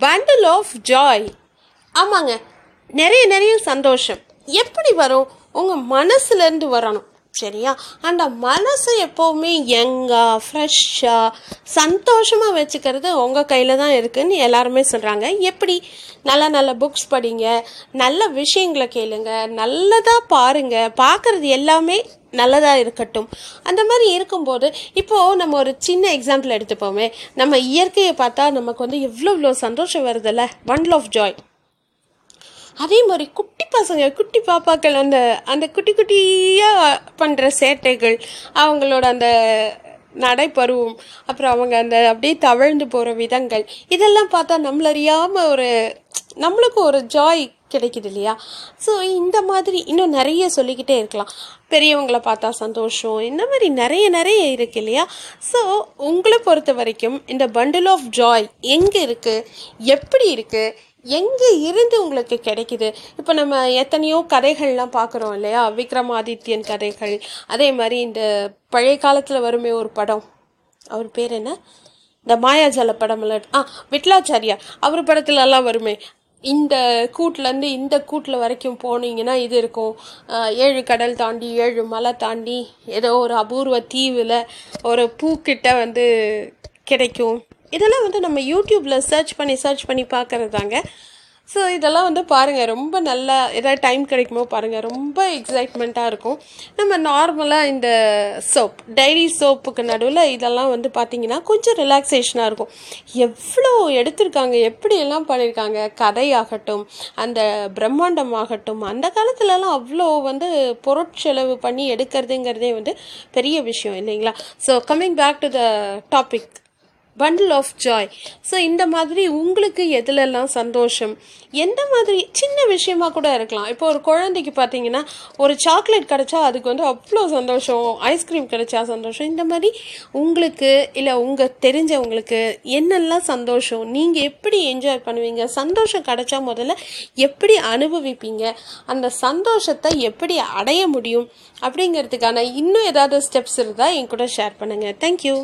Bundle of Joy ஆமாங்க. நிறைய நிறைய சந்தோஷம். எப்படி வரும்? உங்கள் மனசுலேருந்து வரணும். சரியா? அந்த மனசை எப்போவுமே யங்காக ஃப்ரெஷ்ஷாக சந்தோஷமாக வச்சுக்கிறது உங்கள் கையில் தான் இருக்குதுன்னு எல்லாருமே சொல்கிறாங்க எப்படி? நல்ல நல்ல புக்ஸ் படிங்க நல்ல விஷயங்களை கேளுங்க நல்லதாக பாருங்கள் பார்க்குறது எல்லாமே நல்லதாக இருக்கட்டும். அந்த மாதிரி இருக்கும்போது இப்போது நம்ம ஒரு சின்ன எக்ஸாம்பிள் எடுத்துப்போமே. நம்ம இயற்கையை பார்த்தா நமக்கு வந்து எவ்வளோ இவ்வளோ சந்தோஷம் வருதுல்ல? ஒன் ஆஃப் ஜாய் அதே மாதிரி குட்டி பசங்க குட்டி பாப்பாக்கள் அந்த அந்த குட்டி குட்டியாக பண்ணுற சேட்டைகள் அவங்களோட அந்த நடைப்பருவம் அப்புறம் அவங்க அந்த அப்படியே தவழ்ந்து போகிற விதங்கள் இதெல்லாம் பார்த்தா நம்மளறியாமல் ஒரு நம்மளுக்கும் ஒரு ஜாய் கிடைக்குது இல்லையா? ஸோ இந்த மாதிரி இன்னும் நிறைய சொல்லிக்கிட்டே இருக்கலாம். பெரியவங்களை பார்த்தா சந்தோஷம் இந்த மாதிரி நிறைய நிறைய இருக்கு இல்லையா? ஸோ உங்களை பொறுத்த வரைக்கும் இந்த பண்டில் ஆஃப் ஜாய் எங்கே இருக்குது எப்படி இருக்குது எங்கே இருந்து உங்களுக்கு கிடைக்குது? இப்போ நம்ம எத்தனையோ கதைகள்லாம் பார்க்குறோம் இல்லையா? விக்ரமாதித்யன் கதைகள். அதே மாதிரி இந்த பழைய காலத்தில் வருமே ஒரு படம். அவர் பேர் என்ன? இந்த மாயாஜால படம்ல. ஆ விட்லாச்சாரியா. அவர் படத்துலலாம் வருமே. இந்த கூட்டிலேருந்து இந்த கூட்டில் வரைக்கும் போனீங்கன்னா இது இருக்கும். ஏழு கடல் தாண்டி ஏழு மலை தாண்டி ஏதோ ஒரு அபூர்வ தீவில் ஒரு பூக்கிட்ட வந்து கிடைக்கும். இதெல்லாம் வந்து நம்ம யூடியூப்பில் சர்ச் பண்ணி சர்ச் பண்ணி பார்க்குறது தாங்க. ஸோ இதெல்லாம் வந்து பாருங்கள் ரொம்ப நல்லா ஏதாவது டைம் கிடைக்குமோ பாருங்கள் ரொம்ப எக்ஸைட்மெண்ட்டாக இருக்கும். நம்ம நார்மலாக இந்த சோப் டைரி சோப்புக்கு நடுவில் இதெல்லாம் வந்து பார்த்திங்கன்னா கொஞ்சம் ரிலாக்ஸேஷனாக இருக்கும். எவ்வளோ எடுத்திருக்காங்க எப்படியெல்லாம் பண்ணியிருக்காங்க கதையாகட்டும் அந்த பிரம்மாண்டம் ஆகட்டும் அந்த காலத்துலலாம் அவ்வளோ வந்து பொருட்செலவு பண்ணி எடுக்கிறதுங்கிறதே வந்து பெரிய விஷயம் இல்லைங்களா? So coming back to the topic bundle of joy so இந்த மாதிரி உங்களுக்கு எதுலெல்லாம் சந்தோஷம்? எந்த மாதிரி சின்ன விஷயமா கூட இருக்கலாம். இப்போ ஒரு குழந்தைக்கு பார்த்தீங்கன்னா ஒரு சாக்லேட் கிடைச்சா அதுக்கு வந்து அவ்வளோ சந்தோஷம். ஐஸ்கிரீம் கிடைச்சா சந்தோஷம். இந்த மாதிரி உங்களுக்கு இல்லை உங்கள் தெரிஞ்சவங்களுக்கு என்னெல்லாம் சந்தோஷம்? நீங்கள் எப்படி என்ஜாய் பண்ணுவீங்க? சந்தோஷம் கிடைச்சா முதல்ல எப்படி அனுபவிப்பீங்க? அந்த சந்தோஷத்தை எப்படி அடைய முடியும்? அப்படிங்கிறதுக்கான இன்னும் ஏதாவது ஸ்டெப்ஸ் இருந்தால் என் கூட ஷேர் பண்ணுங்கள் தேங்க்யூ